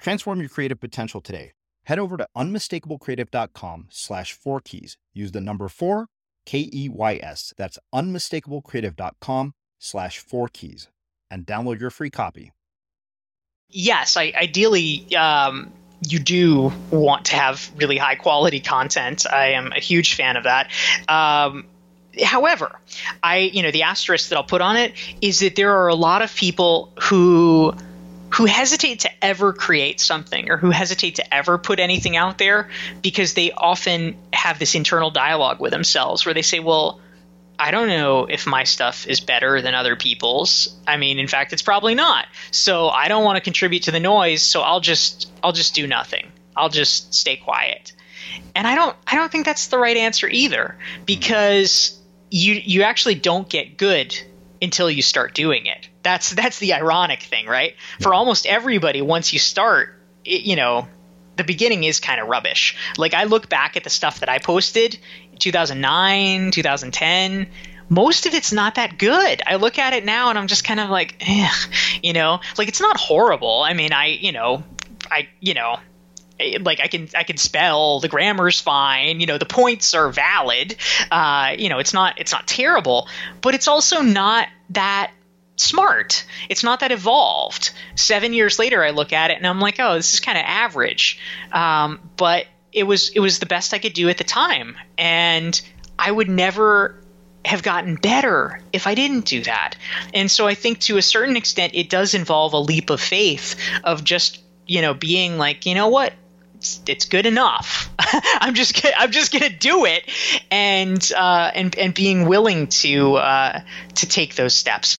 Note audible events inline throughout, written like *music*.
Transform your creative potential today. Head over to unmistakablecreative.com slash four keys. Use the number four, K E Y S. That's unmistakablecreative.com slash four keys and download your free copy. Yes, I, ideally, um, you do want to have really high quality content. I am a huge fan of that. Um, however, I, you know, the asterisk that I'll put on it is that there are a lot of people who who hesitate to ever create something or who hesitate to ever put anything out there because they often have this internal dialogue with themselves where they say, well, I don't know if my stuff is better than other people's. I mean, in fact, it's probably not. So I don't want to contribute to the noise, so I'll just I'll just do nothing. I'll just stay quiet. And I don't I don't think that's the right answer either because you you actually don't get good until you start doing it. That's that's the ironic thing, right? For almost everybody, once you start, it, you know, the beginning is kind of rubbish. Like I look back at the stuff that I posted 2009, 2010, most of it's not that good. I look at it now and I'm just kind of like, eh, you know, like it's not horrible. I mean, I, you know, I, you know, like I can I can spell the grammar's fine you know the points are valid uh, you know it's not it's not terrible but it's also not that smart. It's not that evolved. Seven years later I look at it and I'm like oh this is kind of average. Um, but it was it was the best I could do at the time. And I would never have gotten better if I didn't do that. And so I think to a certain extent it does involve a leap of faith of just you know being like you know what it's, it's good enough. *laughs* I'm just I'm just gonna do it, and uh, and and being willing to uh, to take those steps.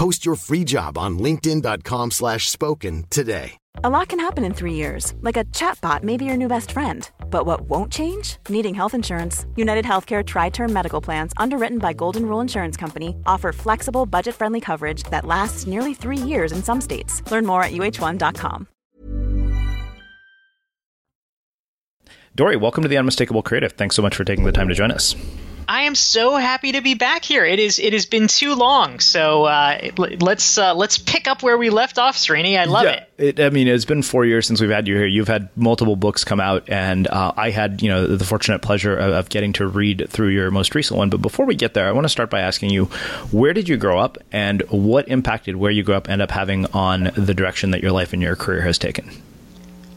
Post your free job on linkedin.com slash spoken today. A lot can happen in three years, like a chatbot may be your new best friend. But what won't change? Needing health insurance. United Healthcare TriTerm Medical Plans, underwritten by Golden Rule Insurance Company, offer flexible, budget friendly coverage that lasts nearly three years in some states. Learn more at uh1.com. Dorie, welcome to the Unmistakable Creative. Thanks so much for taking the time to join us. I am so happy to be back here. It is it has been too long, so uh, let's uh, let's pick up where we left off, Srini. I love yeah, it. it. I mean, it's been four years since we've had you here. You've had multiple books come out, and uh, I had you know the fortunate pleasure of, of, getting to read through your most recent one. But before we get there, I want to start by asking you, where did you grow up, and what impacted where you grew up end up having on the direction that your life and your career has taken?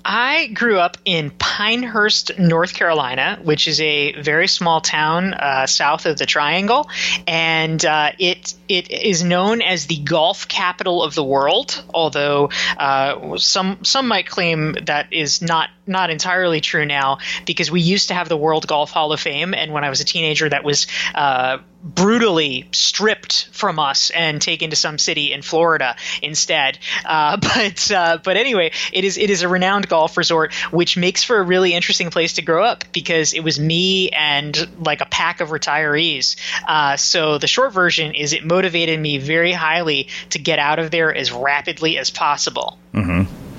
I grew up in Pinehurst, North Carolina, which is a very small town uh, south of the Triangle, and uh, it it is known as the golf capital of the world. Although uh, some some might claim that is not not entirely true now, because we used to have the World Golf Hall of Fame, and when I was a teenager, that was uh, brutally stripped from us and taken to some city in Florida instead. Uh, *laughs* but uh, but anyway, it is it is a renowned golf resort, which makes for a really interesting place to grow up because it was me and like a pack of retirees. Uh, so the short version is it motivated me very highly to get out of there as rapidly as possible. Mm-hmm.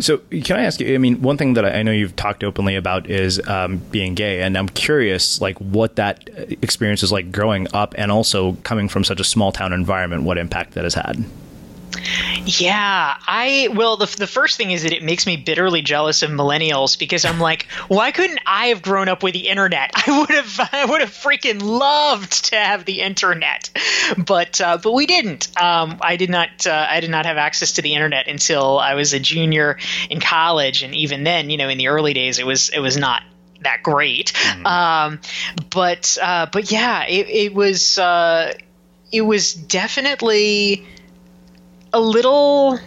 So, can I ask you? I mean, one thing that I know you've talked openly about is um, being gay, and I'm curious, like, what that experience is like growing up, and also coming from such a small town environment. What impact that has had? Yeah, I well the the first thing is that it makes me bitterly jealous of millennials because I'm like, why couldn't I have grown up with the internet? *laughs* I would have I would have freaking loved to have the internet, but uh, but we didn't. Um, I did not uh, I did not have access to the internet until I was a junior in college, and even then, you know, in the early days, it was it was not that great. Mm-hmm. Um, but uh, but yeah, it, it was uh, it was definitely a little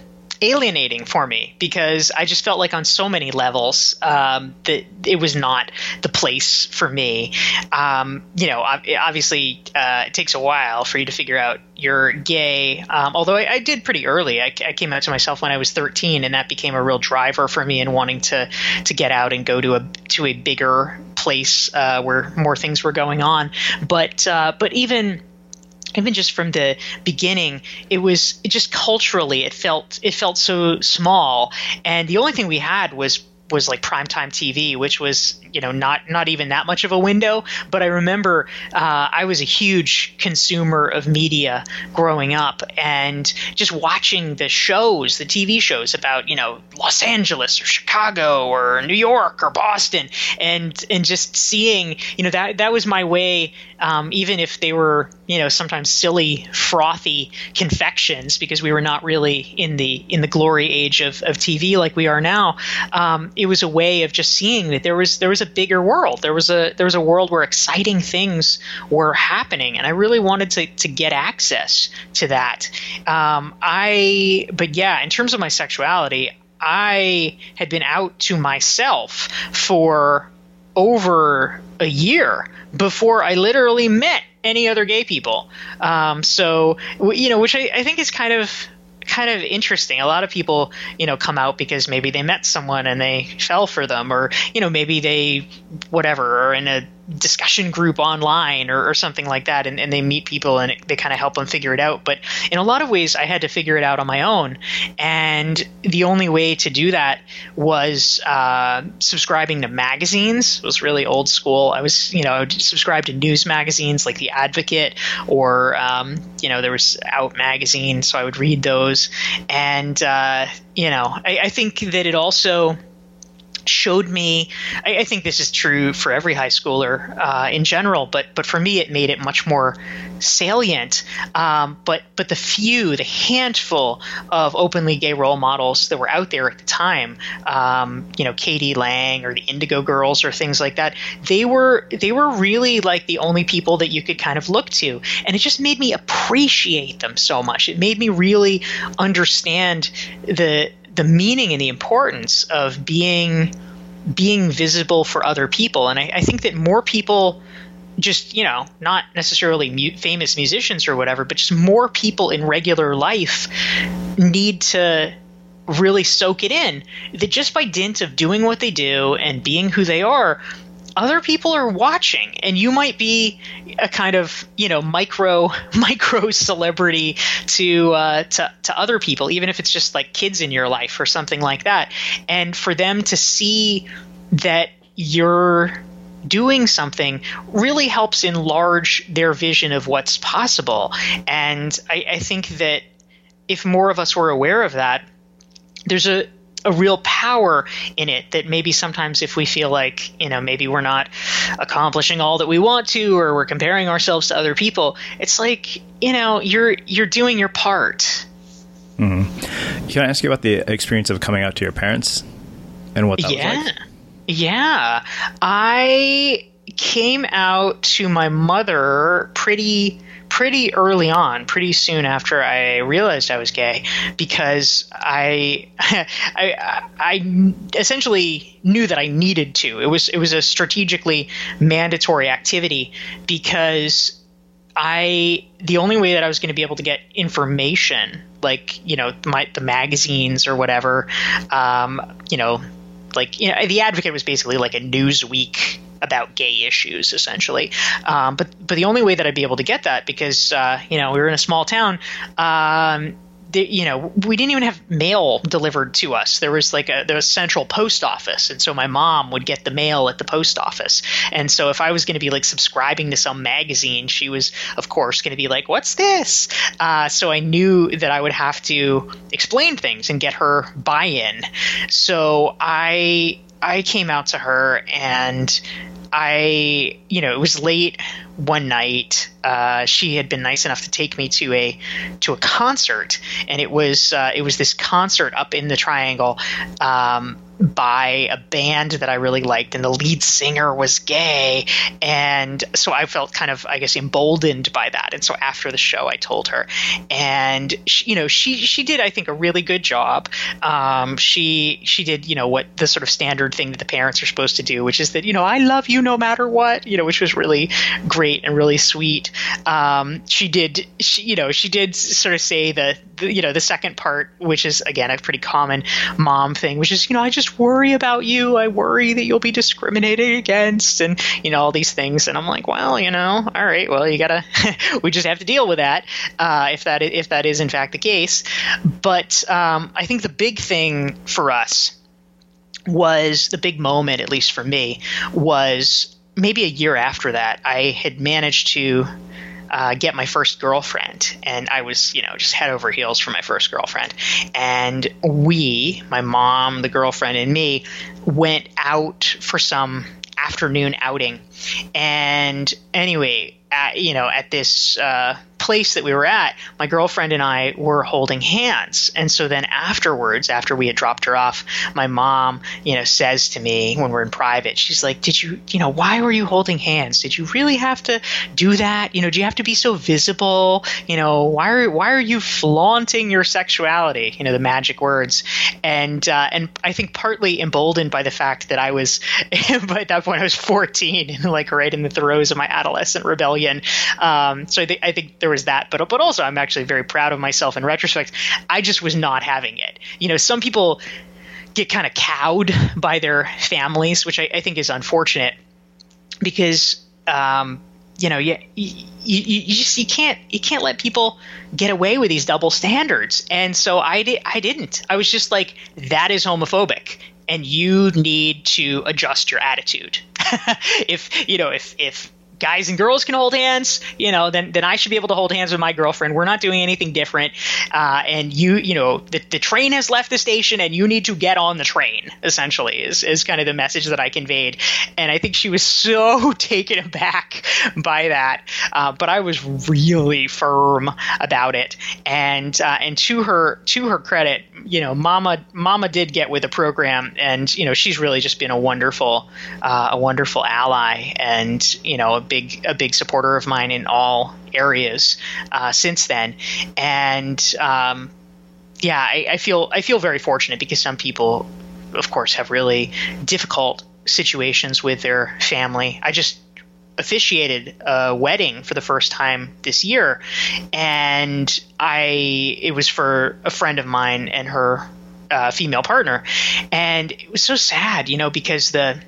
alienating for me because I just felt like on so many levels um, that it was not the place for me. Um, you know, obviously uh, it takes a while for you to figure out you're gay. Um, although I, I, did pretty early. I, I, came out to myself when I was 13, and that became a real driver for me in wanting to to get out and go to a to a bigger place uh, where more things were going on. But uh, but even even just from the beginning it was it just culturally it felt it felt so small. And the only thing we had was was like primetime TV, which was you know not not even that much of a window. But I remember uh, I was a huge consumer of media growing up, and just watching the shows, the TV shows about you know Los Angeles or Chicago or New York or Boston, and and just seeing you know that that was my way. Um, even if they were you know sometimes silly, frothy confections, because we were not really in the in the glory age of, of TV like we are now. Um, it was a way of just seeing that there was there was a bigger world. There was a there was a world where exciting things were happening, and I really wanted to to get access to that. Um, I but yeah, in terms of my sexuality, I had been out to myself for over a year before I literally met any other gay people. Um, so you know, which I, I think is kind of kind of interesting. A lot of people, you know, come out because maybe they met someone and they fell for them, or you know, maybe they whatever are in a discussion group online or, or something like that and, and they meet people and it, they kind of help them figure it out. But in a lot of ways i had to figure it out on my own. And the only way to do that was uh, subscribing to magazines. It was really old school. I was you know subscribed to news magazines like the advocate or um, you know there was out magazine so i would read those. And uh, you know I, I think that it also showed me I, I, think this is true for every high schooler uh, in general but but for me it made it much more salient. Um, but but the few the handful of openly gay role models that were out there at the time um, you know k.d. lang or the indigo girls or things like that they were they were really like the only people that you could kind of look to. And it just made me appreciate them so much. It made me really understand the the meaning and the importance of being being visible for other people. And I, I think that more people just you know not necessarily mu- famous musicians or whatever but just more people in regular life need to really soak it in that just by dint of doing what they do and being who they are other people are watching and you might be a kind of you know micro *laughs* micro celebrity to uh, to to other people even if it's just like kids in your life or something like that. And for them to see that you're doing something really helps enlarge their vision of what's possible. And I, I think that if more of us were aware of that there's a a real power in it that maybe sometimes if we feel like you know maybe we're not accomplishing all that we want to or we're comparing ourselves to other people it's like you know you're you're doing your part. Mm-hmm. can i ask you about the experience of coming out to your parents and what that yeah was like? Yeah. I came out to my mother pretty pretty early on, pretty soon after I realized I was gay, because I, *laughs* I, I essentially knew that I needed to. It was it was a strategically mandatory activity because I the only way that I was going to be able to get information, like you know my the magazines or whatever, um, you know, like you know the Advocate was basically like a Newsweek about gay issues, essentially. Um, but but the only way that I'd be able to get that because uh, you know we were in a small town. Um, you know, we didn't even have mail delivered to us. There was like a there was central post office, and so my mom would get the mail at the post office. And so if I was going to be like subscribing to some magazine, she was of course going to be like, "What's this?" Uh, so I knew that I would have to explain things and get her buy-in. So I I came out to her and I, you know, it was late one night. Uh, she had been nice enough to take me to a to a concert, and it was uh, it was this concert up in the Triangle. Um, by a band that I really liked, and the lead singer was gay, and so I felt kind of, I guess, emboldened by that. And so after the show, I told her, and she, you know, she she did, I think, a really good job. Um, she she did, you know, what the sort of standard thing that the parents are supposed to do, which is that you know, I love you no matter what, you know, which was really great and really sweet. Um, she did, she, you know, she did sort of say the, the, you know, the second part, which is again a pretty common mom thing, which is, you know, I just worry about you. I worry that you'll be discriminated against, and you know all these things. And I'm like, well, you know, all right, well, you gotta, *laughs* we just have to deal with that uh, if that if that is in fact the case. But um, I think the big thing for us was the big moment, at least for me, was maybe a year after that. I had managed to uh, get my first girlfriend, and I was, you know, just head over heels for my first girlfriend. And we, my mom, the girlfriend, and me, went out for some afternoon outing. And anyway, at, you know, at this uh, place that we were at, my girlfriend and I were holding hands. And so then afterwards, after we had dropped her off, my mom, you know, says to me when we're in private, she's like, Did you, you know, why were you holding hands? Did you really have to do that? You know, do you have to be so visible? You know, why are why are you flaunting your sexuality? You know, the magic words. And uh, and I think partly emboldened by the fact that I was *laughs* by that point I was 14, like right in the throes of my adolescent rebellion. Um, so I think I think there was that, but but also I'm actually very proud of myself in retrospect. I just was not having it. You know, some people get kind of cowed by their families, which I, I think is unfortunate because um, you know you, you you just you can't you can't let people get away with these double standards and so i did i didn't i was just like that is homophobic and you need to adjust your attitude *laughs* if you know if if guys and girls can hold hands, you know, then then I should be able to hold hands with my girlfriend. We're not doing anything different. Uh, and you, you know, the, the train has left the station, and you need to get on the train. Essentially, is is kind of the message that I conveyed. And I think she was so *laughs* taken aback by that. Uh, but I was really firm about it. And uh, and to her to her credit, you know, Mama Mama did get with the program, and you know, she's really just been a wonderful uh, a wonderful ally, and you know big a big supporter of mine in all areas uh, since then, and um, yeah, I, I feel I feel very fortunate because some people, of course, have really difficult situations with their family. I just officiated a wedding for the first time this year and i it was for a friend of mine and her uh, female partner and it was so sad you know because the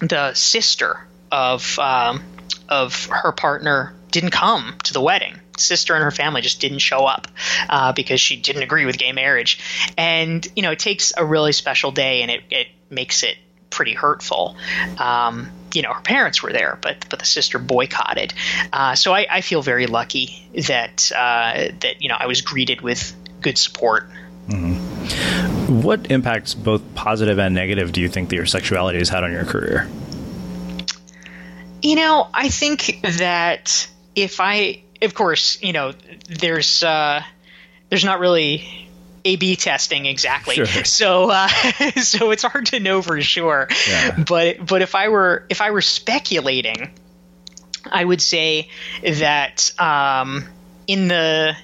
the sister of um, of her partner didn't come to the wedding. Sister and her family just didn't show up uh, because she didn't agree with gay marriage. And, you know, it takes a really special day and it, it makes it pretty hurtful. Um, you know, her parents were there, but but the sister boycotted. Uh, so I, I, feel very lucky that uh, that you know I was greeted with good support. Mm-hmm. What impacts, both positive and negative, do you think that your sexuality has had on your career? You know, I think that if I, of course, you know, there's uh, there's not really A/B testing exactly, sure. *laughs* so uh, *laughs* so it's hard to know for sure. Yeah. But but if I were if I were speculating, I would say that um, in the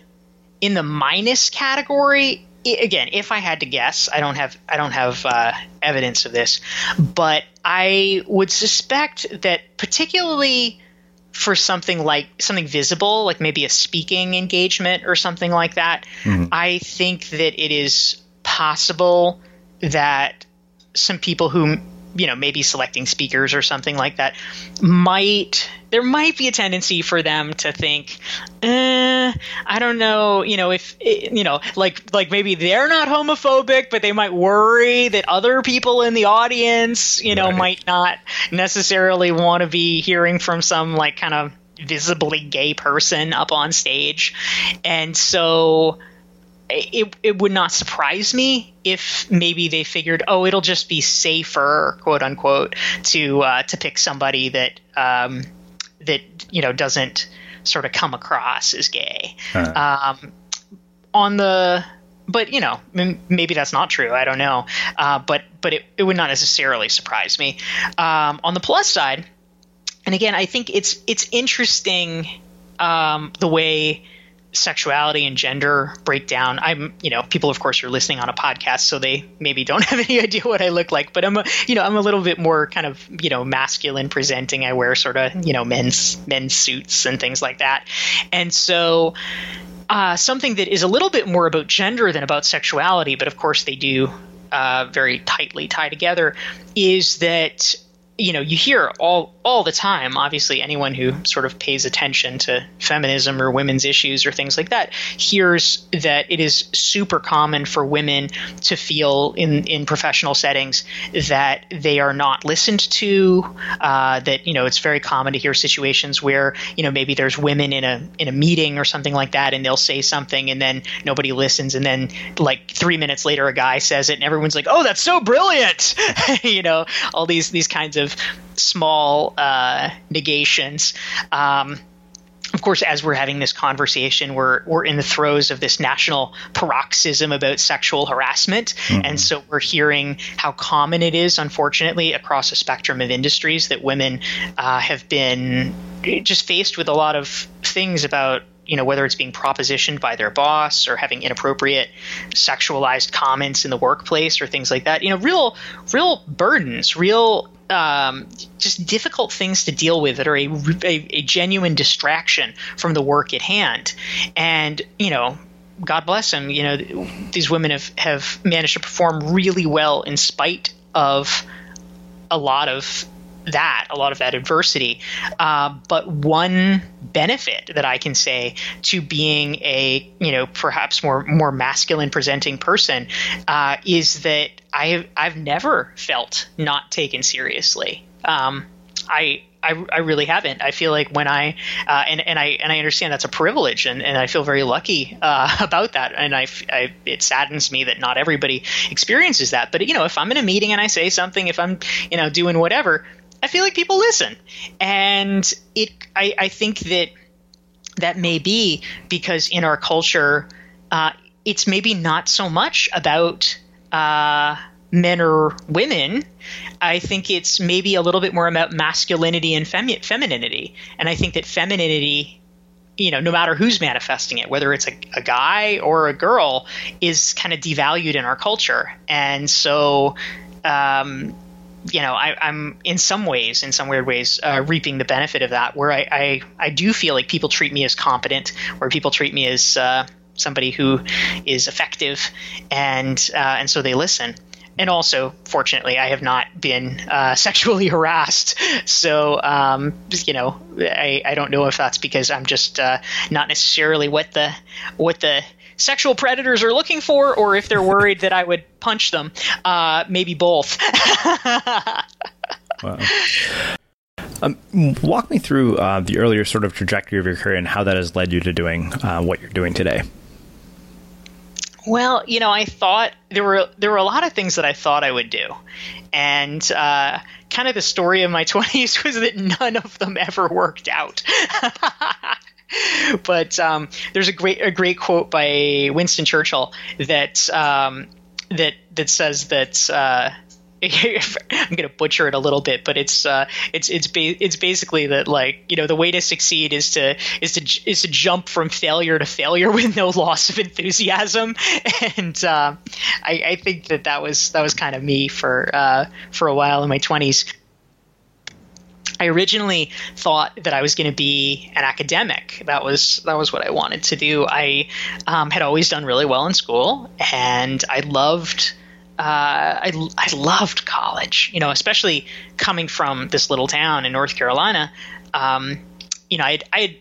in the minus category, again, if I had to guess, I don't have I don't have uh, evidence of this, but I would suspect that particularly for something like something visible, like maybe a speaking engagement or something like that, mm-hmm. I think that it is possible that some people who you know maybe selecting speakers or something like that might there might be a tendency for them to think eh, i don't know you know if eh, you know like like maybe they're not homophobic but they might worry that other people in the audience you know right. might not necessarily want to be hearing from some like kind of visibly gay person up on stage and so it, it would not surprise me if maybe they figured, oh, it'll just be safer, quote unquote, to uh, to pick somebody that um, that you know doesn't sort of come across as gay. Uh-huh. Um, on the but you know maybe that's not true i don't know uh, but but it, it would not necessarily surprise me um, on the plus side and again i think it's it's interesting um, the way sexuality and gender breakdown. I'm, you know, people of course are listening on a podcast, so they maybe don't *laughs* have any idea what I look like, but I'm, a, you know, I'm a little bit more kind of, you know, masculine presenting. I wear sort of, you know, men's men's suits and things like that, and so. Uh, something that is a little bit more about gender than about sexuality, but of course they do uh, very tightly tie together, is that you know you hear all all the time obviously anyone who sort of pays attention to feminism or women's issues or things like that hears that it is super common for women to feel in in professional settings that they are not listened to uh, that you know it's very common to hear situations where you know maybe there's women in a in a meeting or something like that and they'll say something and then nobody listens and then like 3 minutes later a guy says it and everyone's like oh that's so brilliant! *laughs* You know all these these kinds of small uh, negations. Um, of course, as we're having this conversation, we're we're in the throes of this national paroxysm about sexual harassment, mm-hmm. and so we're hearing how common it is, unfortunately, across a spectrum of industries that women uh, have been just faced with a lot of things about you know whether it's being propositioned by their boss or having inappropriate sexualized comments in the workplace or things like that you know real real burdens real um, just difficult things to deal with that are a, a, a genuine distraction from the work at hand and you know God bless them. You know, these women have, have managed to perform really well in spite of a lot of that, a lot of that adversity. Uh, but one benefit that I can say to being a, you know, perhaps more more masculine presenting person uh, is that I've I've never felt not taken seriously. Um, I I, I really haven't. I feel like when I uh, and and I and I understand that's a privilege, and, and I feel very lucky uh, *laughs* about that. And I, I, it saddens me that not everybody experiences that. But you know, if I'm in a meeting and I say something, if I'm you know doing whatever, I feel like people listen, and it. I, I think that that may be because in our culture, uh, it's maybe not so much about uh, men or women. I think it's maybe a little bit more about masculinity and femi- femininity. And I think that femininity, you know, no matter who's manifesting it, whether it's a, a guy or a girl, is kind of devalued in our culture. And so, um, you know, I, am in some ways, in some weird ways, uh, reaping the benefit of that. Where I, I, I, do feel like people treat me as competent, where people treat me as uh, somebody who is effective, and uh, and so they listen and also, fortunately, I have not been uh, *laughs* sexually harassed. So, um, you know, I, I don't know if that's because I'm just uh, not necessarily what the what the sexual predators are looking for, or if they're worried that I would punch them. Uh, maybe both. *laughs* wow. Um, walk me through uh, the earlier sort of trajectory of your career and how that has led you to doing uh, what you're doing today. Well, you know, I thought there were there were a lot of things that I thought I would do, and uh, kind of the story of my *laughs* twenties was that none of them ever worked out. *laughs* *laughs* but um, there's a great a great quote by Winston Churchill that um, that that says that. Uh, *laughs* I'm gonna butcher it a little bit, but it's uh, it's it's ba- it's basically that like you know the way to succeed is to is to is to jump from failure to failure *laughs* with no loss of enthusiasm, and uh, I, I think that that was that was kind of me for uh, for a while in my 20s. I originally thought that I was going to be an academic. That was that was what I wanted to do. I um, had always done really well in school, and I loved uh, I, I loved college, you know, especially coming from this little town in North Carolina. Um, you know, I had, I had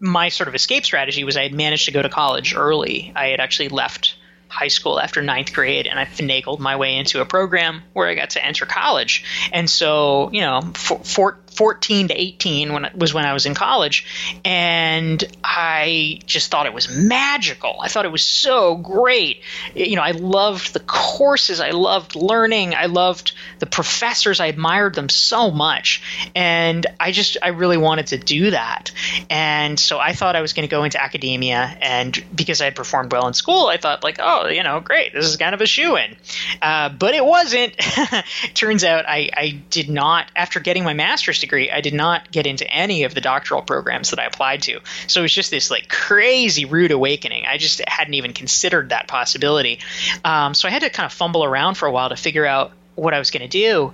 my sort of escape strategy was I had managed to go to college early. I had actually left high school after ninth grade, and I finagled my way into a program where I got to enter college. And so, you know, for, for 14 to 18 when it was when I was in college, and I just thought it was magical. I thought it was so great. You know, I loved the courses, I loved learning, I loved the professors, I admired them so much, and I just I really wanted to do that. And so I thought I was going to go into academia, and because I had performed well in school, I thought like, oh, you know, great, this is kind of a shoe in. Uh, but it wasn't. *laughs* Turns out I, I did not after getting my master's degree, I did not get into any of the doctoral programs that I applied to. So it was just this like crazy rude awakening. I just hadn't even considered that possibility. Um, so I had to kind of fumble around for a while to figure out what I was going to do.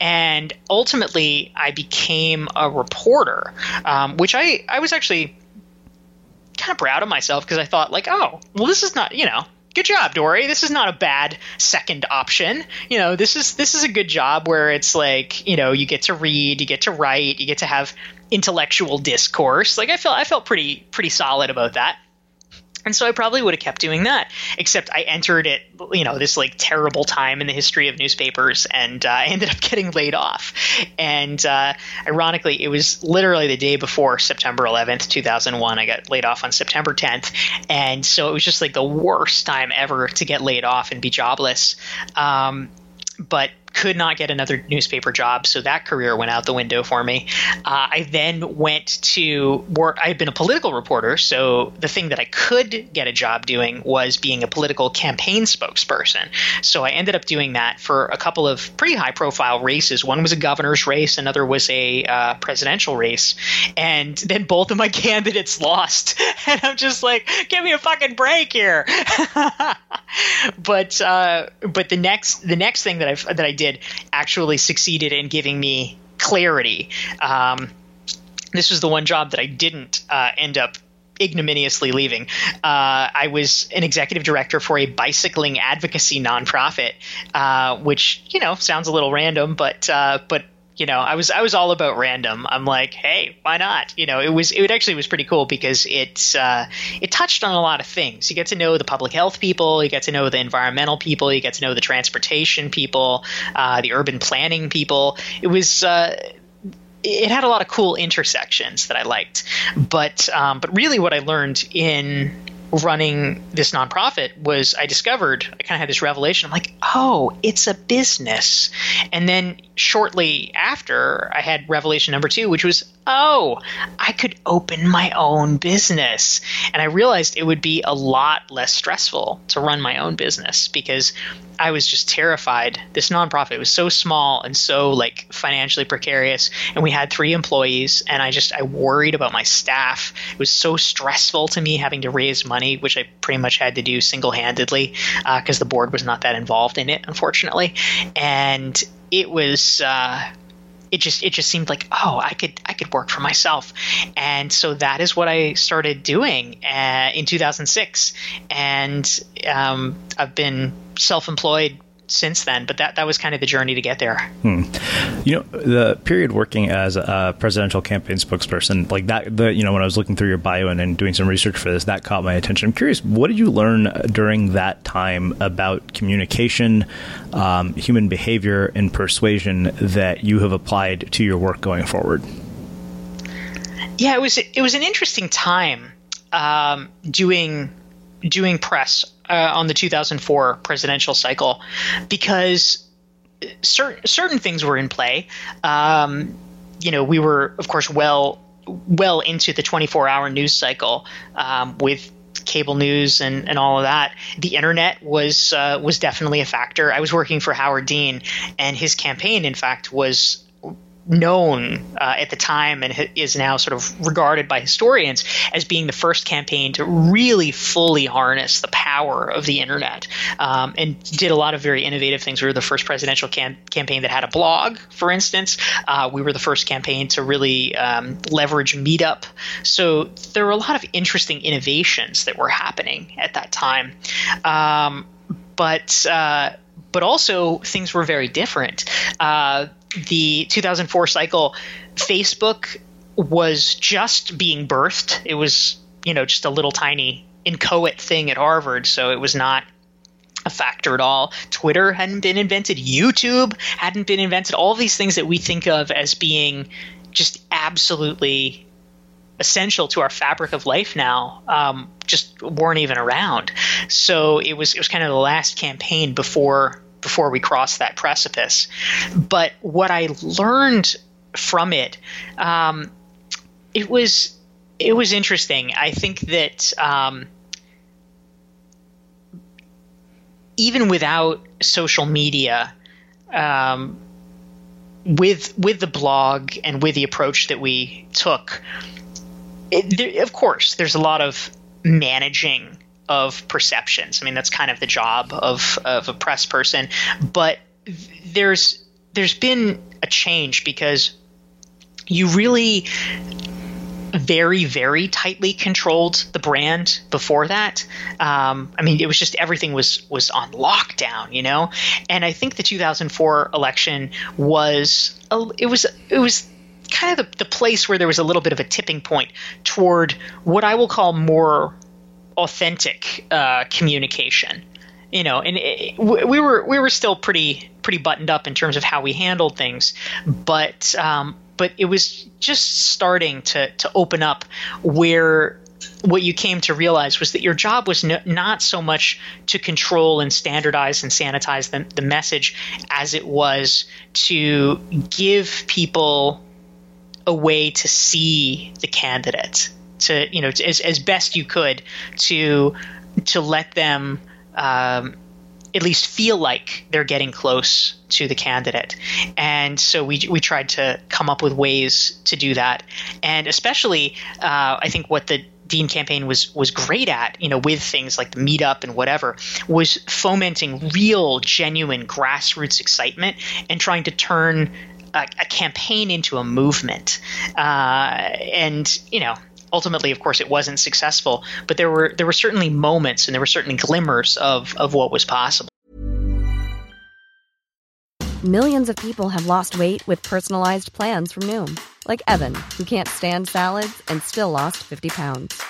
And ultimately, I became a reporter, um, which I, I was actually kind of proud of myself because I thought, like, oh, well, this is not, you know, good job Dorie. This is not a bad second option. You know this is this is a good job where it's like you know you get to read you get to write you get to have intellectual discourse. Like i felt i felt pretty pretty solid about that and so I probably would have kept doing that, except I entered it, you know, this like terrible time in the history of newspapers, and uh, *laughs* I ended up getting laid off. And uh, ironically, it was literally the day before September 11th, 2001. I got laid off on September 10th, and so it was just like the worst time ever to get laid off and be jobless. Um, but could not get another newspaper job, so that career went out the window for me. Uh, I then went to work. I had been a political reporter, so the thing that I could get a job doing was being a political campaign spokesperson. So I ended up doing that for a couple of pretty high profile races. One was a governor's race, another was a uh, presidential race, and then both of my *laughs* candidates lost. *laughs* And I'm just like, give me a fucking break here. *laughs* but uh, but the next the next thing that I that I did actually succeeded in giving me clarity. Um, this was the one job that I didn't uh, end up ignominiously leaving. Uh, I was an executive director for a bicycling advocacy nonprofit, uh, which you know sounds a little random, but uh, but you know i was i was all about random. I'm like hey why not? You know it was it actually was pretty cool because it's uh, it touched on a lot of things. You get to know the public health people. You get to know the environmental people. You get to know the transportation people uh, the urban planning people. It was uh, it had a lot of cool intersections that I liked, but um, but really what I learned in running this nonprofit was I discovered I kind of had this revelation. I'm like, oh, it's a business. And then shortly after, I had revelation number two, which was, oh, I could open my own business. And I realized it would be a lot less stressful to run my own business because I was just terrified. This nonprofit was so small and so like financially precarious, and we had three employees, and I just I worried about my staff. It was so stressful to me having to raise money, which I pretty much had to do single handedly because uh, the board was not that involved in it, unfortunately, and it was. Uh, it just it just seemed like oh I could I could work for myself, and so that is what I started doing uh, in 2006, and um, I've been self-employed since then. But that that was kind of the journey to get there. Hmm. You know, the period working as a presidential campaign spokesperson, like that. The you know when I was looking through your bio and, and doing some research for this, that caught my attention. I'm curious, what did you learn during that time about communication, um, human behavior, and persuasion that you have applied to your work going forward? Yeah, it was it was an interesting time um, doing doing press uh, on the 2004 presidential cycle because certain certain things were in play. Um, you know, we were of course well well into the 24 hour news cycle um, with cable news and, and all of that. The internet was uh, was definitely a factor. I was working for Howard Dean, and his campaign, in fact, was known uh, at the time and is now sort of regarded by historians as being the first campaign to really fully harness the power of the internet um, and did a lot of very innovative things. We were the first presidential cam- campaign that had a blog, for instance. Uh, we were the first campaign to really um, leverage Meetup. So there were a lot of interesting innovations that were happening at that time. Um, but uh, but also things were very different. Uh, the 2004 cycle, Facebook was just being birthed. It was, you know, just a little tiny inchoate thing at Harvard, so it was not a factor at all. Twitter hadn't been invented, YouTube hadn't been invented. All these things that we think of as being just absolutely essential to our fabric of life now um, just weren't even around. So it was it was kind of the last campaign before before we crossed that precipice. But what I learned from it, um, it was it was interesting. I think that um, even without social media, um, with with the blog and with the approach that we took, it, there, of course, there's a lot of managing of perceptions. I mean, that's kind of the job of of a press person. But there's there's been a change because you really very very tightly controlled the brand before that um, i mean it was just everything was was on lockdown you know and i think the 2004 election was a, it was it was kind of the, the place where there was a little bit of a tipping point toward what i will call more authentic uh, communication. You know and it, we were we were still pretty pretty buttoned up in terms of how we handled things but um, but it was just starting to to open up where what you came to realize was that your job was no, not so much to control and standardize and sanitize the, the message as it was to give people a way to see the candidate to you know to, as as best you could to to let them um, at least feel like they're getting close to the candidate. And so we, we tried to come up with ways to do that. And especially, uh, I think what the Dean campaign was was great at, you know, with things like the meetup and whatever, was fomenting real, genuine grassroots excitement and trying to turn a, a campaign into a movement. Uh, and you know, ultimately, of course, it wasn't successful. But there were there were certainly moments and there were certainly glimmers of of what was possible. Millions of people have lost weight with personalized plans from Noom, like Evan, who can't stand salads and still lost 50 pounds.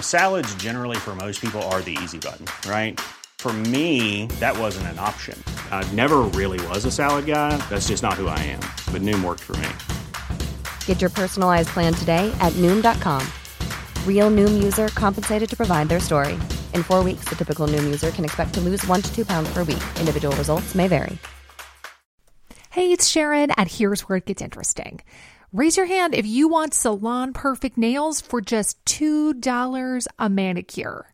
Salads, generally, for most people, are the easy button, right? For me, that wasn't an option. I never really was a salad guy. That's just not who I am. But Noom worked for me. Get your personalized plan today at Noom.com. Real Noom user compensated to provide their story. In four weeks, the typical Noom user can expect to lose one to two pounds per week. Individual results may vary. Hey, it's Sharon, and here's where it gets interesting. Raise your hand if you want salon perfect nails for just $2 a manicure.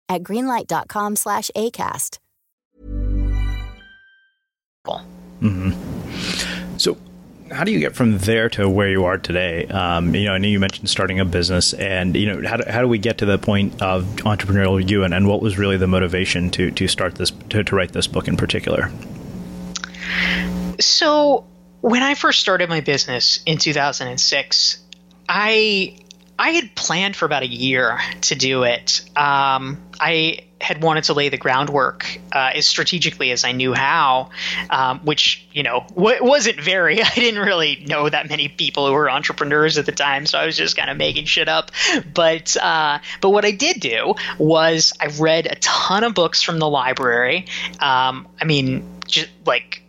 at greenlight.com slash ACAST. Mm-hmm. So, how do you get from there to where you are today? Um, you know, I know you mentioned starting a business, and you know, how do, how do we get to the point of entrepreneurial you, and, and what was really the motivation to to start this to, to write this book in particular? So, when I first started my business in 2006, I I had planned for about a year to do it. Um, I had wanted to lay the groundwork uh, as strategically as I knew how, um, which you know w- wasn't very. *laughs* I didn't really know that many people who were entrepreneurs at the time, so I was just kind of making shit up. But uh, but what I did do was I read a ton of books from the library. Um, I mean, just like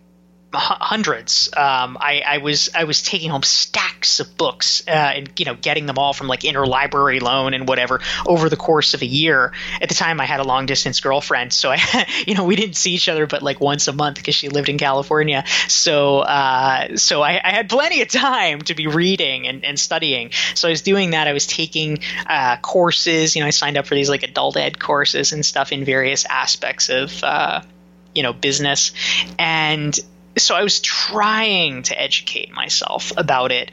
hundreds. Um, I, I, was I was taking home stacks of books uh, and you know getting them all from like interlibrary loan and whatever over the course of a year. At the time, I had a long distance girlfriend, so I *laughs* you know we didn't see each other but like once a month because she lived in California. So uh, so I, I, had plenty of time to be reading and, and, studying. So I was doing that. I was taking uh, courses. You know, I signed up for these like adult ed courses and stuff in various aspects of uh, you know business and so I was trying to educate myself about it,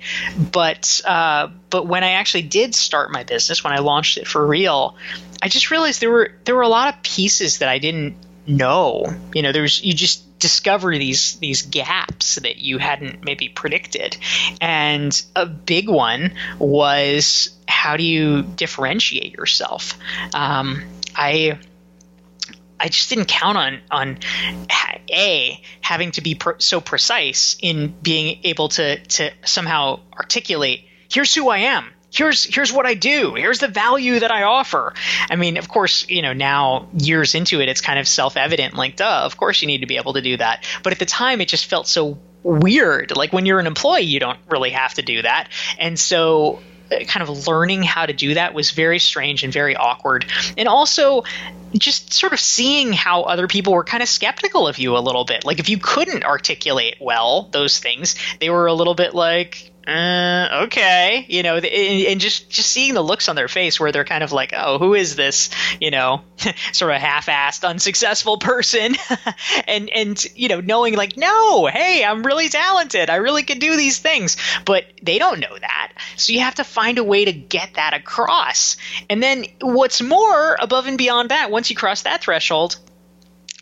but uh, but when I actually did start my business, when I launched it for real, I just realized there were there were a lot of pieces that I didn't know. You know, there's you just discover these these gaps that you hadn't maybe predicted, and a big one was how do you differentiate yourself? Um, I I just didn't count on on a having to be per, so precise in being able to to somehow articulate here's who I am here's here's what I do. Here's the value that I offer. I mean, of course, you know, now years into it, it's kind of self evident. Like, duh, of course you need to be able to do that. But at the time, it just felt so weird. Like when you're an employee, you don't really have to do that. And so kind of learning how to do that was very strange and very awkward. And also, just sort of seeing how other people were kind of skeptical of you a little bit. Like, if you couldn't articulate well those things, they were a little bit like, uh, okay, you know, and, just just seeing the looks on their face where they're kind of like, oh, who is this, you know, *laughs* sort of half-assed, unsuccessful person, *laughs* and and you know, knowing like, no, hey, I'm really talented, I really can do these things, but they don't know that, so you have to find a way to get that across, and then what's more, above and beyond that, once you cross that threshold,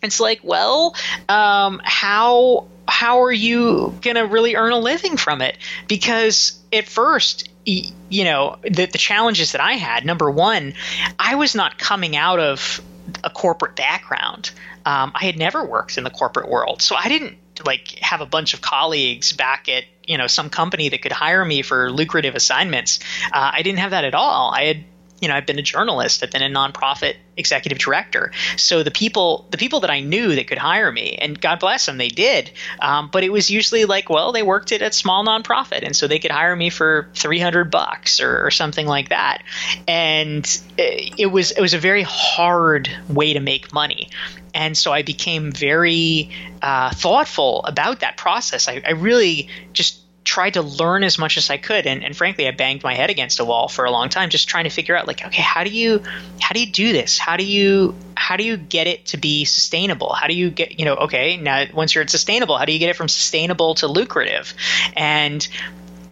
it's like, well, um, how how are you to really earn a living from it? Because at first, you know, the, the challenges that I had, number one, I was not coming out of a corporate background. Um, I had never worked in the corporate world, so I didn't like have a bunch of colleagues back at you know some company that could hire me for lucrative assignments. Uh, I didn't have that at all. I had you know, I've been a journalist, I've been a nonprofit executive director. So the people, the people that I knew that could hire me, and God bless them, they did. Um, but it was usually like, well, they worked at a small nonprofit, and so they could hire me for three hundred bucks or, or, something like that. And it was it was a very hard way to make money. And so I became very uh, thoughtful about that process. I, I really just tried to learn as much as I could, and, and frankly, I banged my head against a wall for a long time, just trying to figure out like, okay, how do you how do you do this? How do you how do you get it to be sustainable? How do you get you know okay now once you're at sustainable, how do you get it from sustainable to lucrative, and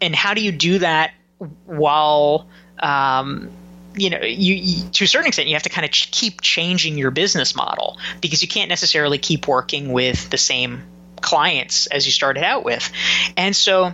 and how do you do that while um, you know you, you, to a certain extent you have to kind of ch- keep changing your business model because you can't necessarily keep working with the same clients as you started out with and so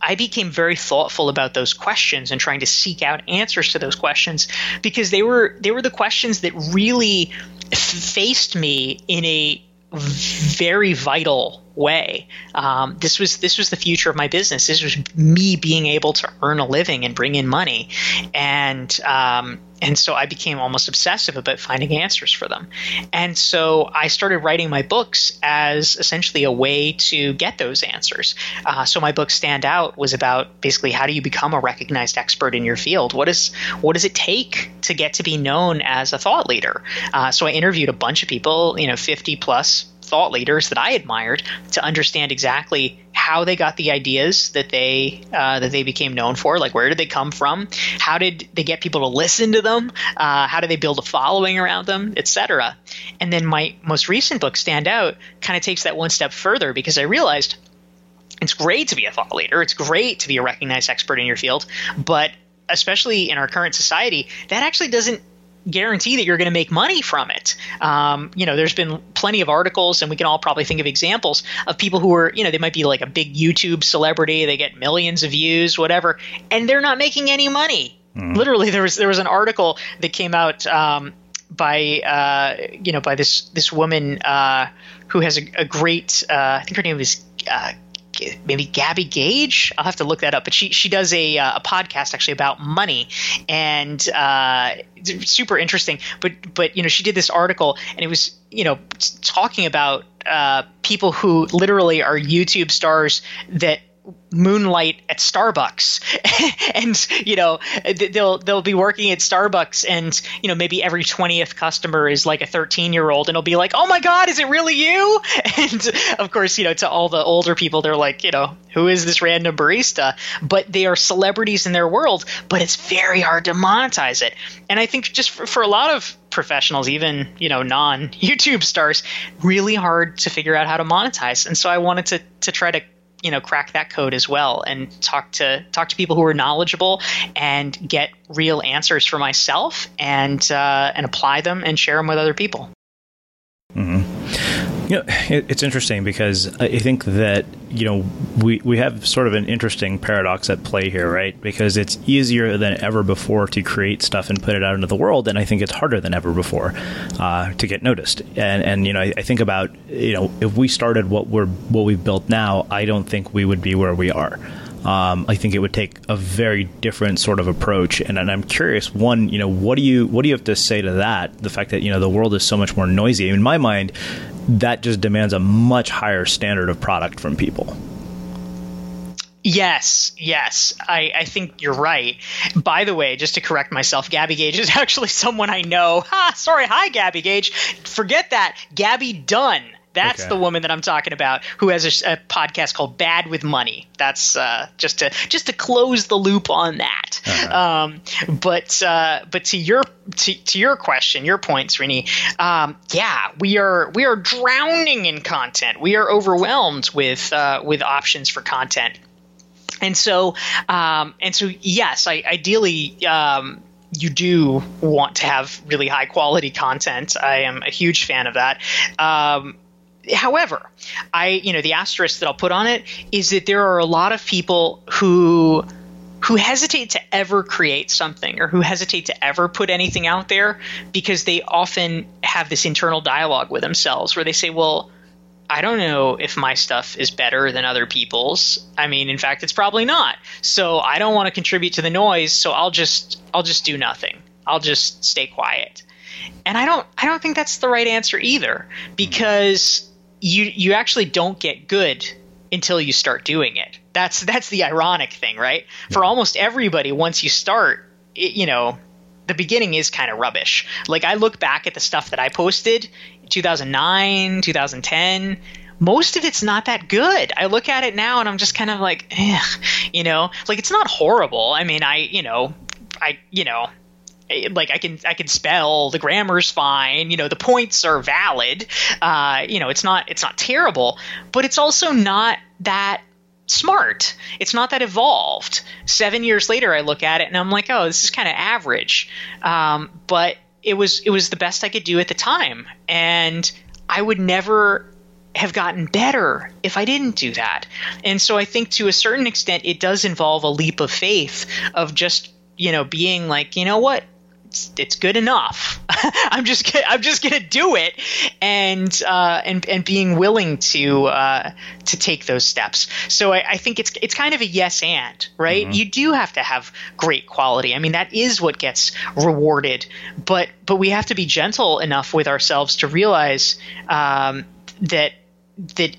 I became very thoughtful about those questions and trying to seek out answers to those questions because they were they were the questions that really faced me in a very vital way. Um, this was this was the future of my business. This was me being able to earn a living and bring in money, and um, and so I became almost obsessive about finding answers for them. And so I started writing my books as essentially a way to get those answers. Uh, so my book Stand Out was about basically how do you become a recognized expert in your field? What is what does it take to get to be known as a thought leader? Uh, so I interviewed a bunch of people, you know, 50 plus thought leaders that I admired to understand exactly how they got the ideas that they uh, that they became known for. Like where did they come from? How did they get people to listen to them? Uh, how did they build a following around them, etc. And then my most recent book, Stand Out, kind of takes that one step further because I realized it's great to be a thought leader. It's great to be a recognized expert in your field, but especially in our current society, that actually doesn't guarantee that you're going to make money from it. Um, you know, there's been plenty of articles, and we can all probably think of examples of people who are, you know, they might be like a big YouTube celebrity, they get millions of views, whatever, and they're not making any money. Mm. Literally, there was there was an article that came out um, by uh, you know by this this woman uh, who has a, a great uh, I think her name is uh, maybe Gabby Gage. I'll have to look that up. But she she does a uh, a podcast actually about money and uh, super interesting. But but you know she did this article and it was you know talking about uh, people who literally are YouTube stars that moonlight at Starbucks. *laughs* And you know they'll they'll be working at Starbucks and you know maybe every 20th customer is like a 13 year old and it'll be like oh my god is it really you? *laughs* And of course you know to all the older people they're like you know who is this random barista? But they are celebrities in their world but it's very hard to monetize it. And I think just for, for a lot of professionals even you know non YouTube stars really hard to figure out how to monetize. And so I wanted to to try to you know crack that code as well and talk to talk to people who are knowledgeable and get real answers for myself and uh, and apply them and share them with other people. It, it's interesting because I think that you know we we have sort of an interesting paradox at play here, right? Because it's easier than ever before to create stuff and put it out into the world, and I think it's harder than ever before uh, to get noticed. And and you know, I, I, think about you know if we started what we're what we've built now, I don't think we would be where we are. Um, I think it would take a very different sort of approach. And, and, I'm curious, one, you know, what do you what do you have to say to that? The fact that you know the world is so much more noisy. In my mind, that just demands a much higher standard of product from people. Yes, yes, I, I think you're right. By the way, just to correct myself, Gabby Gage is *laughs* actually someone I know. Ha, sorry, hi, Gabby Gage. Forget that. Gabby Dunn that's okay. the woman that I'm talking about who has a, a podcast called Bad with Money. That's uh, just to just to close the loop on that. Uh-huh. Um, but uh, but to your to, to your question, your point, Srini, um, yeah, we are we are drowning in content. We are overwhelmed with uh, with options for content. And so, um, and so, yes, I ideally, um, you do want to have really high quality content. I am a huge fan of that. Um, however, I you know the asterisk that I'll put on it is that there are a lot of people who who hesitate to ever create something or who hesitate to ever put anything out there because they often have this internal dialogue with themselves where they say, well, I don't know if my stuff is better than other people's. I mean, in fact, it's probably not. So I don't want to contribute to the noise, so I'll just I'll just do nothing. I'll just stay quiet. And I don't I don't think that's the right answer either because you you actually don't get good until you start doing it. That's that's the ironic thing, right? For almost everybody, once you start, it, you know, the beginning is kind of rubbish. Like I look back at the stuff that I posted 2009, 2010. Most of it's not that good. I look at it now and I'm just kind of like, you know, like it's not horrible. I mean, I, you know, I, you know, like I can I can spell the grammar's fine you know the points are valid. Uh, you know it's not it's not terrible but it's also not that smart. It's not that evolved. Seven years later I look at it and I'm like oh this is kind of average. Um, but it was it was the best I could do at the time. And I would never have gotten better if I didn't do that. And so I think to a certain extent it does involve a leap of faith of just you know being like you know what it's it's good enough. *laughs* I'm just I'm just gonna do it, and uh, and and being willing to uh, to take those steps. So I, I, think it's it's kind of a yes and right. Mm-hmm. You do have to have great quality. I mean that is what gets rewarded, but but we have to be gentle enough with ourselves to realize um, that that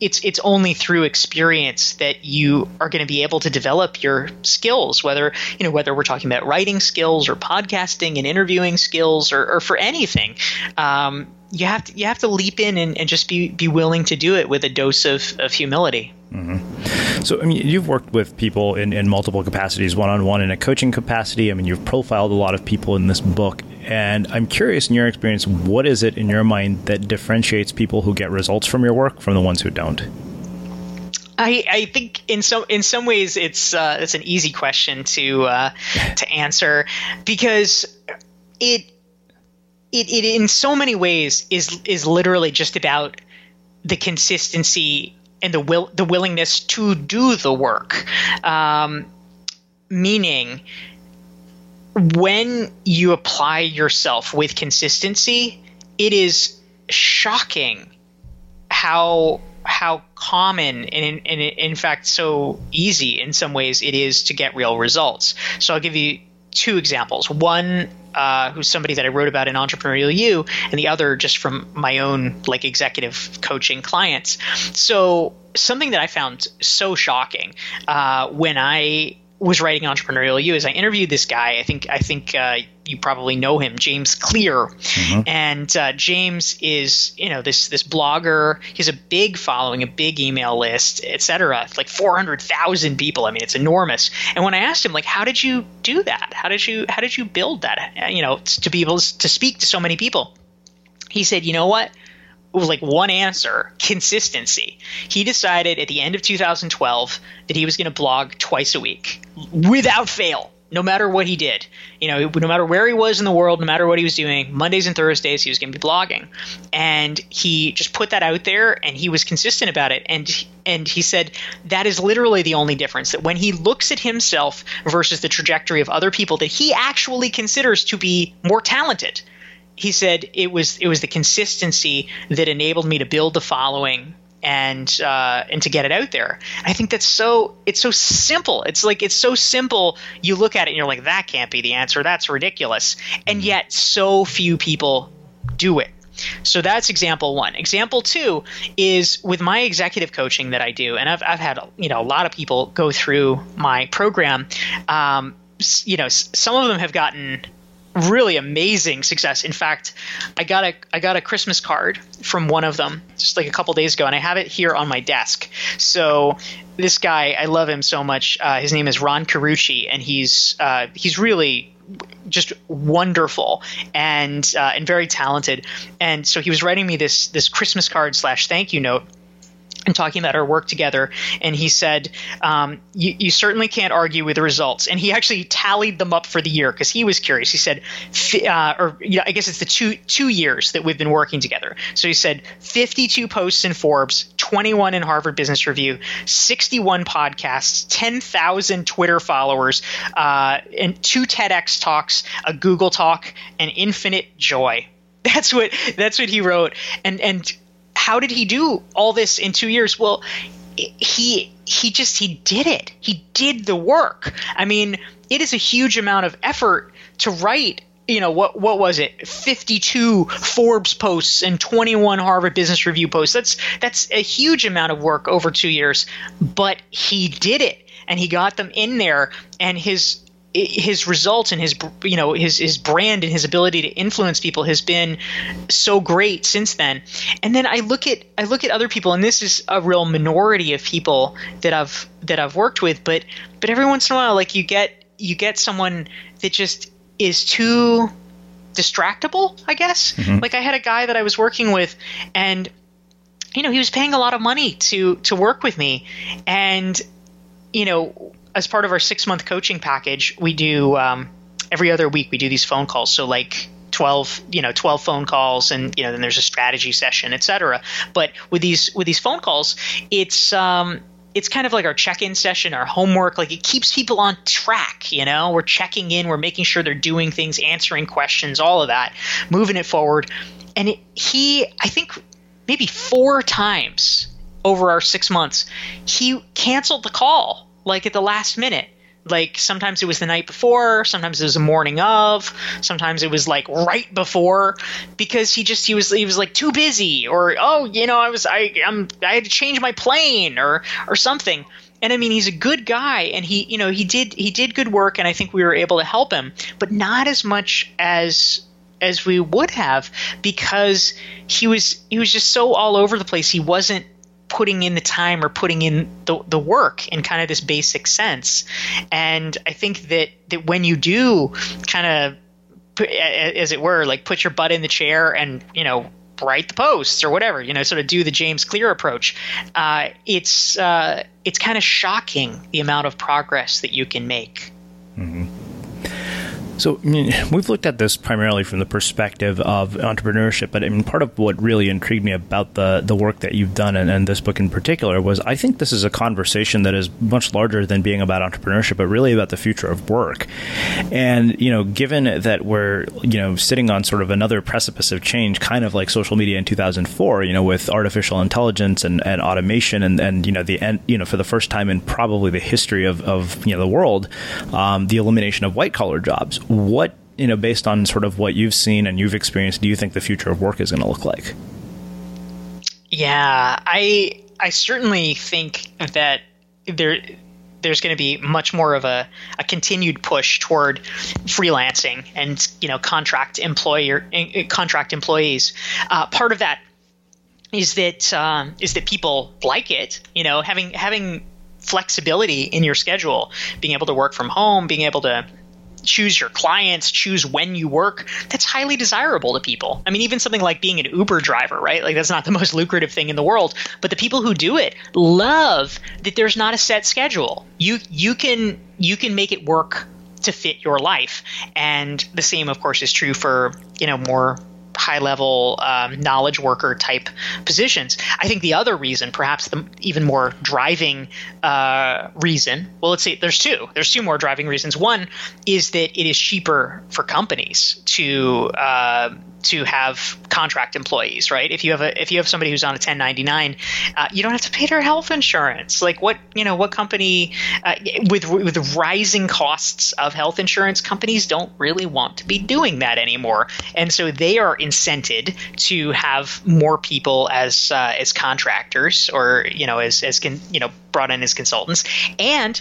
it's it's only through experience that you are going to be able to develop your skills whether you know whether we're talking about writing skills or podcasting and interviewing skills or, or for anything um, you have to you have to leap in and, and, just be be willing to do it with a dose of, of humility. Mm-hmm. so I mean you've worked with people in, in multiple capacities one on one in a coaching capacity. I mean you've profiled a lot of people in this book and I'm curious, in your experience, what is it in your mind that differentiates people who get results from your work from the ones who don't? I, I think in some in some ways it's uh, it's an easy question to uh, to answer because it, it it in so many ways is is literally just about the consistency and the will the willingness to do the work. Um, meaning when you apply yourself with consistency, it is shocking how how common and in, and in fact so easy in some ways it is to get real results. So I'll give you two examples. One uh, who's somebody that I wrote about in Entrepreneurial You, and the other just from my own like executive coaching clients. So something that I found so shocking uh, when I was writing entrepreneurial you is I interviewed this guy. I think I think uh, you probably know him, James Clear, mm-hmm. and uh, James is you know this this blogger. He's a big following, a big email list, etc. Like four hundred thousand people. I mean, it's enormous. And when I asked him like, how did you do that? How did you how did you build that? You know, to be able to speak to so many people. He said, you know what? Like one answer consistency. He decided at the end of 2012 that he was going to blog twice a week without fail, no matter what he did. You know, no matter where he was in the world, no matter what he was doing, Mondays and Thursdays he was going to be blogging. And he just put that out there and he was consistent about it. And and he said that is literally the only difference that when he looks at himself versus the trajectory of other people that he actually considers to be more talented he said it was it was the consistency that enabled me to build the following and uh, and to get it out there. I think that's so it's so simple. It's like it's so simple. You look at it and you're like, that can't be the answer. That's ridiculous. And yet, so few people do it. So that's example one. Example two is with my executive coaching that I do, and I've, I've had you know a lot of people go through my program. Um, you know, some of them have gotten really amazing success. In fact, I got a I got a Christmas card from one of them just like a couple days ago, and I have it here on my desk. So this guy, I love him so much. Uh, his name is Ron Carucci, and he's uh, he's really just wonderful and uh, and very talented. And so he was writing me this this Christmas card slash thank you note and talking about our work together. And he said, um, you, you, certainly can't argue with the results. And he actually tallied them up for the year because he was curious. He said, uh, or you know, I guess it's the two two years that we've been working together. So he said, 52 posts in Forbes, 21 in Harvard Business Review, 61 podcasts, 10,000 Twitter followers, uh, and two TEDx talks, a Google talk, and infinite joy. *laughs* That's what that's what he wrote. And and how did he do all this in two years? Well, he he just he did it. He did the work. I mean, it is a huge amount of effort to write you know what what was it 52 Forbes posts and 21 Harvard Business Review posts that's that's a huge amount of work over 2 years but he did it and he got them in there and his his results and his you know his his brand and his ability to influence people has been so great since then. And then I look at I look at other people, and this is a real minority of people that I've that I've worked with, but but every once in a while, like you get you get someone that just is too distractible, I guess. Mm-hmm. Like I had a guy that I was working with, and you know he was paying a lot of money to to work with me, and you know as part of our six month coaching package, we do um, every other week we do these phone calls. So like 12 you know 12 phone calls and you know then there's a strategy session etc but with these with these phone calls it's um it's kind of like our check-in session our homework. Like it keeps people on track you know? We're checking in. We're making sure they're doing things answering questions all of that moving it forward. And it, he i think maybe four times over our six months he canceled the call like at the last minute. Like sometimes it was the night before, sometimes it was the morning of, sometimes it was like right before because he just he was he was like too busy or oh, you know, I was I I'm I had to change my plane or or something. And I mean, he's a good guy, and he, you know, he did he did good work, and I think we were able to help him, but not as much as as we would have because he was he was just so all over the place. He wasn't putting in the time or putting in the, the work in kind of this basic sense. And I think that, that when you do kind of, as it were, like put your butt in the chair and, you know, write the posts or whatever, you know, sort of do the James Clear approach. Uh, it's uh, it's kind of shocking the amount of progress that you can make. Mm-hmm. So I mean, *laughs* we've looked at this primarily from the perspective of entrepreneurship, but I mean, part of what really intrigued me about the the work that you've done and, and, this book in particular was I think this is a conversation that is much larger than being about entrepreneurship, but really about the future of work. And you know, given that we're you know sitting on sort of another precipice of change, kind of like social media in 2004, you know, with artificial intelligence and, and automation, and, and you know the end, you know, for the first time in probably the history of, of you know the world, um, the elimination of white collar jobs what you know based on sort of what you've seen and you've experienced do you think the future of work is going to look like? Yeah i i certainly think that there there's going to be much more of a, a continued push toward freelancing and you know contract employer contract employees. Uh, part of that is that um, is that people like it you know having having flexibility in your schedule being able to work from home being able to choose your clients, choose when you work, that's highly desirable to people. I mean, even something like being an Uber driver, right? Like that's not the *laughs* most lucrative thing in the world, but the people who do it love that there's not a set schedule. You you can you can make it work to fit your life. And the same of course is true for, you know, more high level um, knowledge worker type positions. I think the other reason, perhaps the even more driving uh, reason, well, let's see, there's two. There's two more driving reasons. One is that it is cheaper for companies to uh, to have contract employees, right? If you have a if you have somebody who's on a 1099, uh, you don't have to pay their health insurance. Like what you know, what company uh, with with rising costs of health insurance, companies don't really want to be doing that anymore, and so they are incented to have more people as uh, as contractors or you know as as can you know brought in as consultants and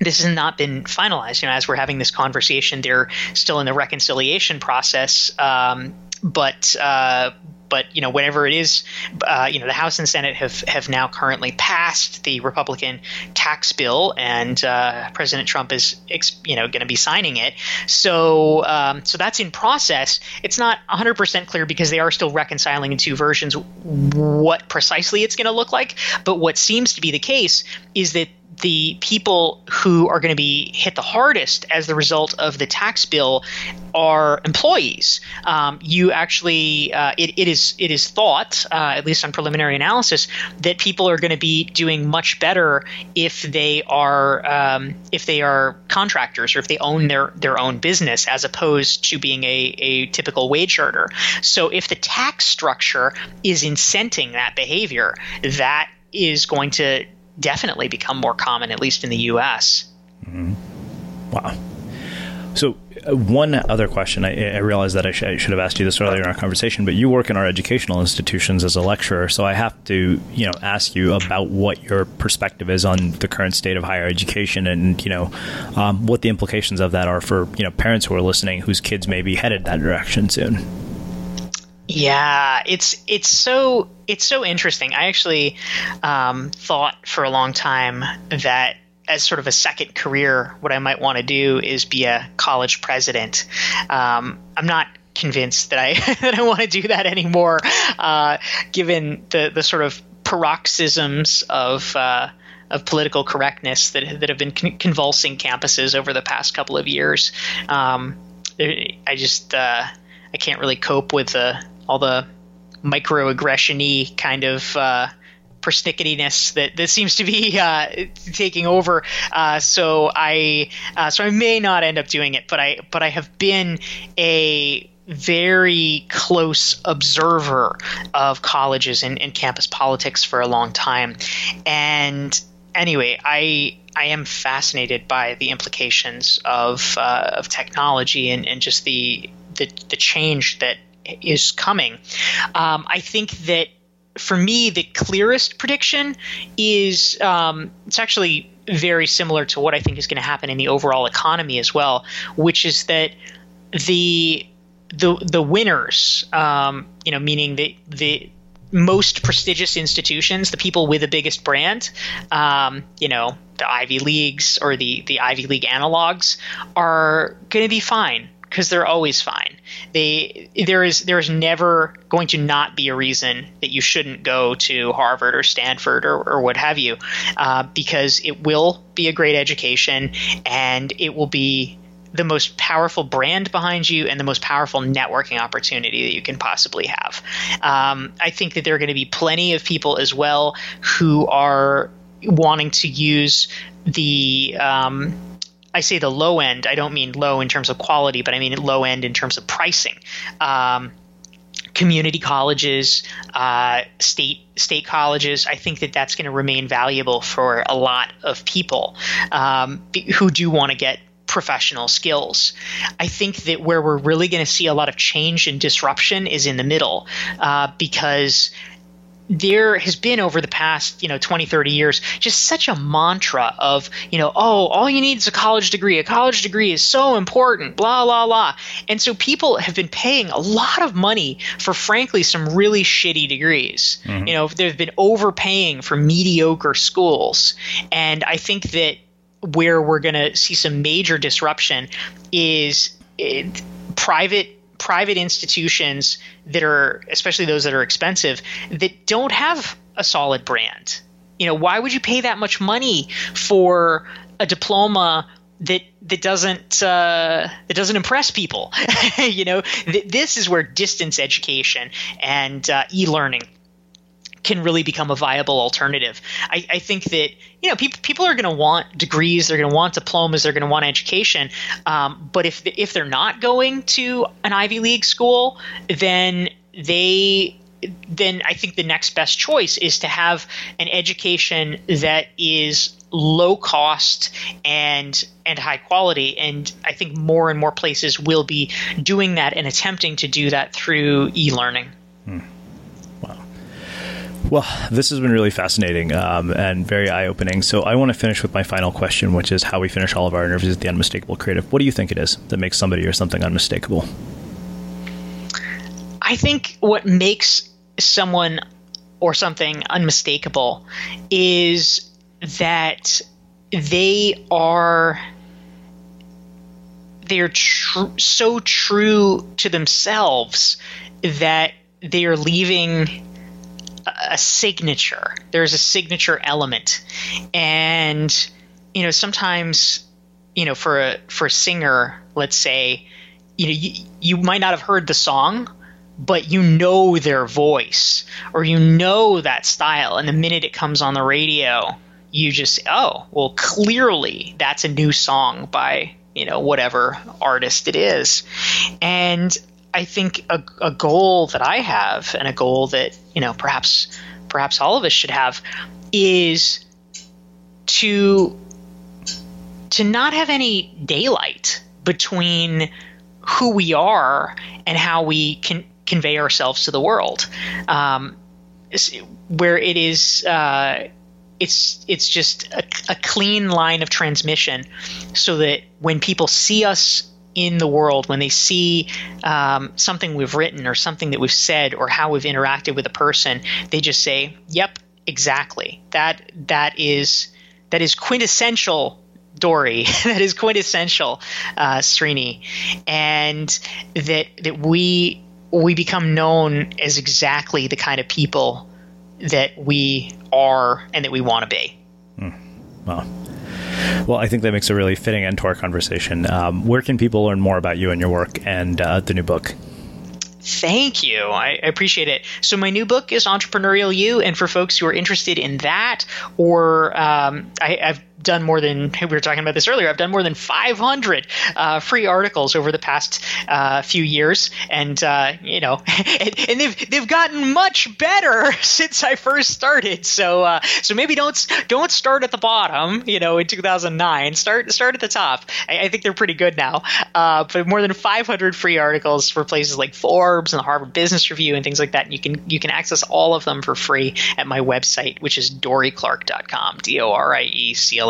this has not been finalized. You know, as we're having this conversation, they're still in the reconciliation process. Um, but uh, but you know, whenever it is, uh, you know, the House and Senate have have now currently passed the Republican tax bill, and uh, President Trump is you know going to be signing it. So um, so that's in process. It's not 100 percent clear because they are still reconciling in two versions what precisely it's going to look like. But what seems to be the case is that the people who are going to be hit the hardest as the result of the tax bill are employees. Um, you actually, uh, it, it is it is thought, uh, at least on preliminary analysis, that people are going to be doing much better if they are um, if they are contractors or if they own their their own business as opposed to being a, a typical wage earner. So if the tax structure is incenting that behavior, that is going to definitely become more common, at least in the U.S. Mm-hmm. Wow. So, uh, one other question. I, I realize that I, sh- I, should have asked you this earlier in our conversation, but you work in our educational institutions as a lecturer, so I have to, you know, ask you about what your perspective is on the current state of higher education, and you know, um, what the implications of that are for you know parents who are listening whose kids may be headed that direction soon. Yeah, it's it's so it's so interesting. I actually um, thought for a long time that as sort of a second career, what I might want to do is be a college president. Um, I'm not convinced that I *laughs* that I want to do that anymore, uh, given the the sort of paroxysms of. Uh, of political correctness that that have been con- convulsing campuses over the past couple of years, um, I just uh, I can't really cope with the all the microaggression-y kind of uh, persnicketiness that, that seems to be uh, taking over. Uh, so I uh, so I may not end up doing it, but I but I have been a very close observer of colleges and, and campus politics for a long time, and anyway, I I am fascinated by the implications of uh, of technology and, and just the, the the change that is coming. Um, I think that for me, the clearest prediction is um, it's actually very similar to what I think is going to happen in the overall economy as well, which is that the the the winners, um, you know, meaning the the most prestigious institutions, the people with the biggest brand, um, you know, the Ivy Leagues or the the Ivy League analogs, are going to be fine because they're always fine. They there is there is never going to not be a reason that you shouldn't go to Harvard or Stanford or, or what have you, uh, because it will be a great education and it will be the most powerful brand behind you and the most powerful networking opportunity that you can possibly have. Um, I think that there are going to be plenty of people as well who are wanting to use the um, I say the low end, I don't mean low in terms of quality, but I mean low end in terms of pricing. Um, community colleges, uh, state state colleges. I think that that's going to remain valuable for a lot of people um, who do want to get professional skills. I think that where we're really going to see a lot of change and disruption is in the middle uh, because there has been over the past, you know, 20, 30 years, just such a mantra of, you know, oh, all you need is a college degree. A college degree is so important, blah, blah, blah. And so people have been paying a lot of money for, frankly, some really shitty degrees. Mm-hmm. You know, they've been overpaying for mediocre schools. And I think that where we're going to see some major disruption is it, private private institutions that are, especially those that are expensive, that don't have a solid brand. You know, why would you pay that much money for a diploma that that doesn't uh, that doesn't impress people? *laughs* you know, th- this is where distance education and uh, e-learning can really become a viable alternative. I, I think that you know people people are going to want degrees, they're going to want diplomas, they're going to want education. Um, but if if they're not going to an Ivy League school, then they then I think the next best choice is to have an education that is low cost and and high quality and I think more and more places will be doing that and attempting to do that through e-learning. Well, this has been really fascinating um, and very eye opening. So, I want to finish with my final question, which is how we finish all of our interviews at the Unmistakable Creative. What do you think it is that makes somebody or something unmistakable? I think what makes someone or something unmistakable is that they are they're tr- so true to themselves that they are leaving a signature. There's a signature element, and you know sometimes you know for a for a singer, let's say, you know you, you might not have heard the song, but you know their voice or you know that style, and the minute it comes on the radio, you just oh well clearly that's a new song by you know whatever artist it is, and I think a, a goal that I have and a goal that you know perhaps perhaps all of us should have is to to not have any daylight between who we are and how we can convey ourselves to the world. Um, where it is uh, it's it's just a, a, clean line of transmission so that when people see us in the world when they see um, something we've written or something that we've said or how we've interacted with a person they just say yep exactly that that is that is quintessential Dorie *laughs* that is quintessential uh, Srini and that that we we become known as exactly the kind of people that we are and that we want to be. Mm. Wow. Well, I think that makes a really fitting end to our conversation. Um, where can people learn more about you and your work and uh, the new book? Thank you. I, appreciate it. So, my new book is Entrepreneurial You, and for folks who are interested in that, or um, I, have done more than we were talking about this earlier. I've done more than 500 uh, free articles over the past uh, few years, and uh, you know, *laughs* and, and, they've they've gotten much better *laughs* since I first started. So uh, so maybe don't don't start at the bottom. You know, in 2009, start start at the top. I, I think they're pretty good now. Uh, but more than 500 free articles for places like Forbes and the Harvard Business Review and things like that. And you can you can access all of them for free at my website, which is dorieclark.com. D O R I E C L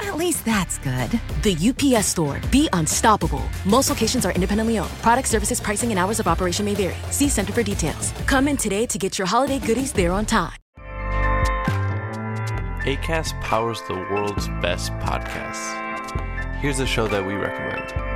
At least that's good. The UPS store. Be unstoppable. Most locations are independently owned. Product services, pricing, and hours of operation may vary. See Center for details. Come in today to get your holiday goodies there on time. ACAST powers the world's best podcasts. Here's a show that we recommend.